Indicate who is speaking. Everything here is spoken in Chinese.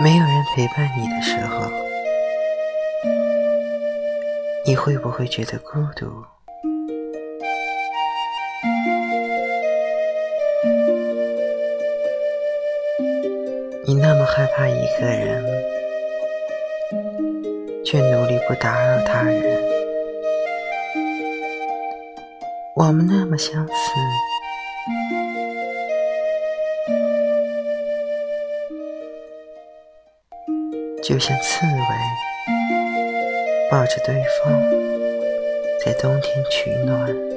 Speaker 1: 没有人陪伴你的时候，你会不会觉得孤独？你那么害怕一个人，却努力不打扰他人。我们那么相似。就像刺猬抱着对方，在冬天取暖。